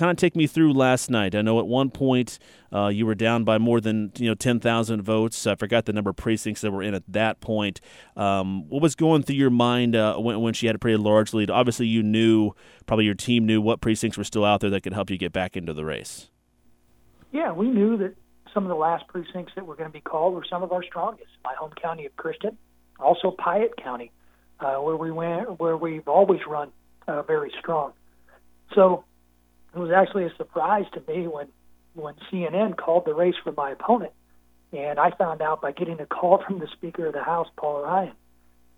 kind of take me through last night. I know at one point uh, you were down by more than you know ten thousand votes. I forgot the number of precincts that were in at that point. Um, what was going through your mind uh, when, when she had a pretty large lead? Obviously, you knew probably your team knew what precincts were still out there that could help you get back into the race. Yeah, we knew that some of the last precincts that were going to be called were some of our strongest. My home county of Christian, also Piatt County, uh, where we went, where we've always run uh, very strong. So it was actually a surprise to me when when CNN called the race for my opponent, and I found out by getting a call from the Speaker of the House, Paul Ryan,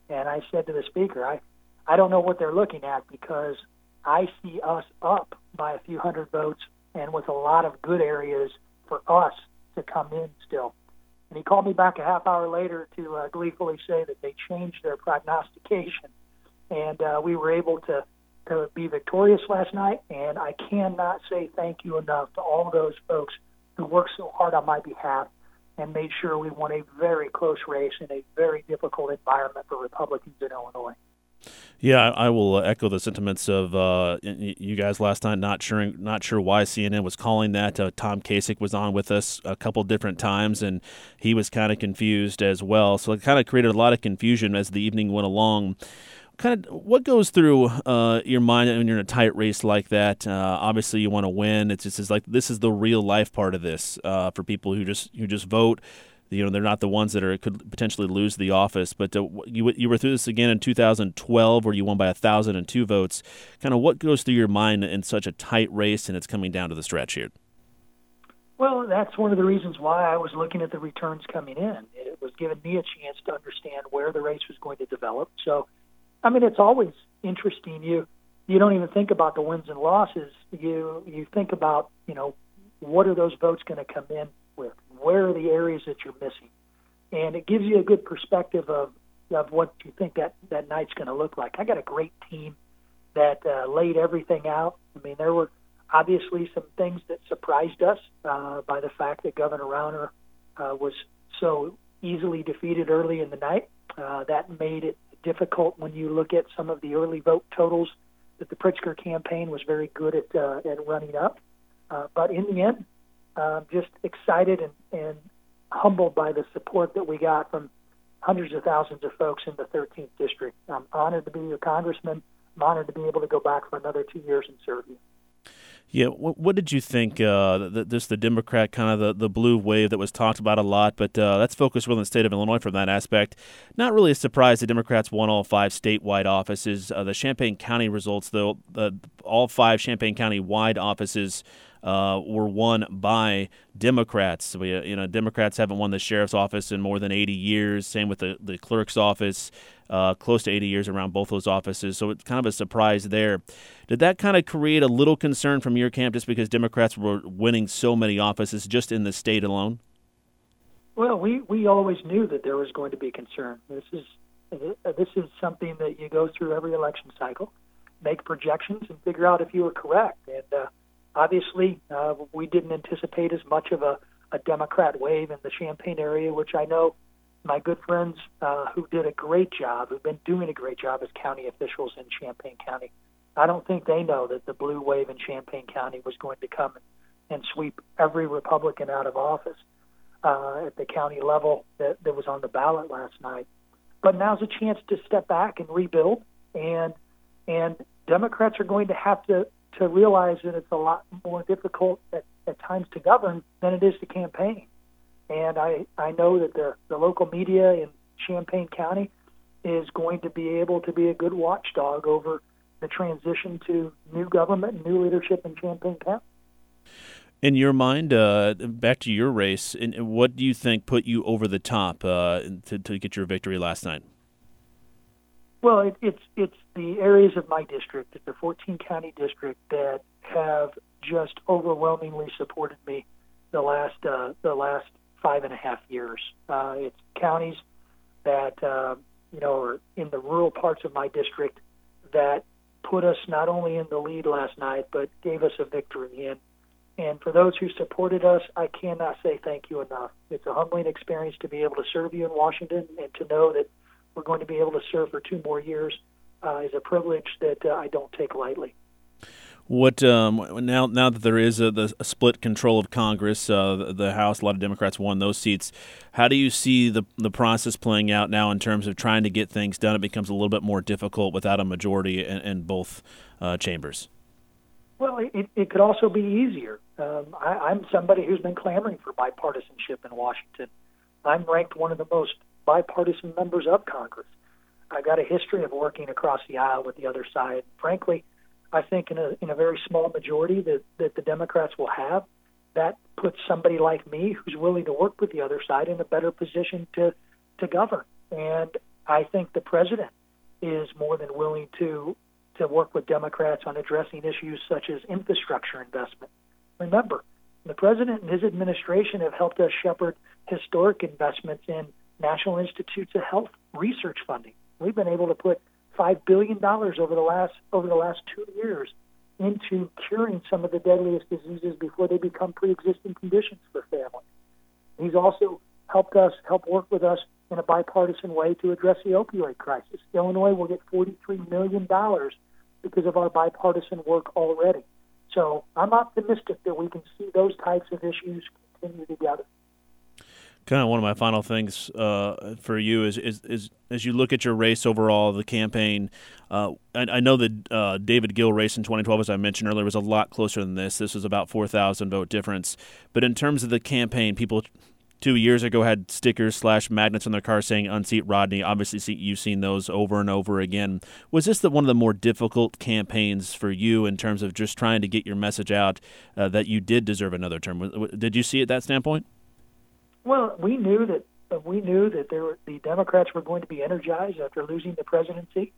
and I said to the Speaker, I I don't know what they're looking at because I see us up by a few hundred votes and with a lot of good areas for us to come in still. And he called me back a half hour later to uh, gleefully say that they changed their prognostication, and uh, we were able to to be victorious last night. And I cannot say thank you enough to all those folks who worked so hard on my behalf and made sure we won a very close race in a very difficult environment for Republicans in Illinois. Yeah, I will echo the sentiments of uh, you guys last night. Not sure, not sure why CNN was calling that. Uh, Tom Kacich was on with us a couple different times, and he was kind of confused as well. So it kind of created a lot of confusion as the evening went along. Kind of, what goes through uh, your mind when you're in a tight race like that? Uh, obviously, you want to win. It's just like this is the real life part of this uh, for people who just who just vote you know they're not the ones that are could potentially lose the office. But uh, you you were through this again in 2012, where you won by a thousand and two votes. Kind of what goes through your mind in such a tight race, and it's coming down to the stretch here. Well, that's one of the reasons why I was looking at the returns coming in. It was giving me a chance to understand where the race was going to develop. So, I mean, it's always interesting. You you don't even think about the wins and losses. You you think about you know what are those votes going to come in with? Where are the areas that you're missing? And it gives you a good perspective of of what you think that that night's going to look like. I got a great team that uh, laid everything out. I mean, there were obviously some things that surprised us uh, by the fact that Governor Rauner uh, was so easily defeated early in the night. Uh, that made it difficult when you look at some of the early vote totals that the Pritzker campaign was very good at uh, at running up. Uh, but in the end, uh, just excited and, and humbled by the support that we got from hundreds of thousands of folks in the 13th district. I'm honored to be your congressman. I'm honored to be able to go back for another two years and serve you. Yeah, what, what did you think? Uh, the, this the Democrat kind of the, the blue wave that was talked about a lot, but uh, let's focus really on the state of Illinois from that aspect. Not really a surprise the Democrats won all five statewide offices. Uh, the Champaign County results, though, all five Champaign County wide offices uh, were won by Democrats. We, uh, you know, Democrats haven't won the sheriff's office in more than 80 years. Same with the, the clerk's office, uh, close to 80 years around both those offices. So it's kind of a surprise there. Did that kind of create a little concern from your camp just because Democrats were winning so many offices just in the state alone? Well, we, we always knew that there was going to be concern. This is this is something that you go through every election cycle, make projections, and figure out if you were correct. And uh, obviously, uh, we didn't anticipate as much of a, a Democrat wave in the Champaign area, which I know my good friends uh, who did a great job, who've been doing a great job as county officials in Champaign County. I don't think they know that the blue wave in Champaign County was going to come and sweep every Republican out of office uh, at the county level that, that was on the ballot last night. But now's a chance to step back and rebuild, and and Democrats are going to have to to realize that it's a lot more difficult at, at times to govern than it is to campaign. And I, I know that the, the local media in Champaign County is going to be able to be a good watchdog over the transition to new government and new leadership in Champaign County. In your mind, uh, back to your race, and what do you think put you over the top uh, to, to get your victory last night? Well, it, it's it's the areas of my district, the 14 county district, that have just overwhelmingly supported me the last uh, the last five and a half years. Uh, it's counties that uh, you know are in the rural parts of my district that put us not only in the lead last night, but gave us a victory. And and for those who supported us, I cannot say thank you enough. It's a humbling experience to be able to serve you in Washington and to know that we're going to be able to serve for two more years uh, is a privilege that uh, I don't take lightly. What um, now? Now that there is a, the, a split control of Congress, uh, the, the, House, a lot of Democrats won those seats. How do you see the the process playing out now in terms of trying to get things done? It becomes a little bit more difficult without a majority in, in both uh, chambers. Well, it, it could also be easier. Um, I, I'm somebody who's been clamoring for bipartisanship in Washington. I'm ranked one of the most bipartisan members of Congress. I got a history of working across the aisle with the other side. Frankly, I think in a in a very small majority that that the Democrats will have, that puts somebody like me who's willing to work with the other side in a better position to to govern. And I think the president is more than willing to to work with Democrats on addressing issues such as infrastructure investment. Remember, the president and his administration have helped us shepherd historic investments in National Institutes of Health research funding. We've been able to put five billion dollars over the last over the last two years into curing some of the deadliest diseases before they become pre-existing conditions for families. He's also helped us help work with us in a bipartisan way to address the opioid crisis. Illinois will get $43 million because of our bipartisan work already. So I'm optimistic that we can see those types of issues continue together kind of one of my final things uh, for you is, is, is as you look at your race overall, the campaign. Uh, I, I, know that uh, David Gill race in 2012, as I mentioned earlier, was a lot closer than this. This was about 4,000 vote difference. But in terms of the campaign, people two years ago had stickers slash magnets on their car saying "Unseat Rodney." Obviously, you've seen those over and over again. Was this the, one of the more difficult campaigns for you in terms of just trying to get your message out uh, that you did deserve another term? Did you see it that standpoint? Well, we knew that uh, we knew that there the Democrats were going to be energized after losing the presidency.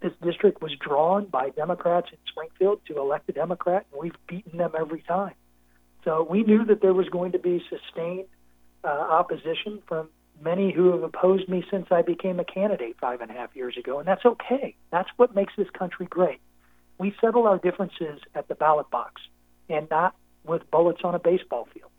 This district was drawn by Democrats in Springfield to elect a Democrat, and we've beaten them every time. So we knew that there was going to be sustained uh, opposition from many who have opposed me since I became a candidate five and a half years ago, and that's okay. That's what makes this country great. We settle our differences at the ballot box and not with bullets on a baseball field.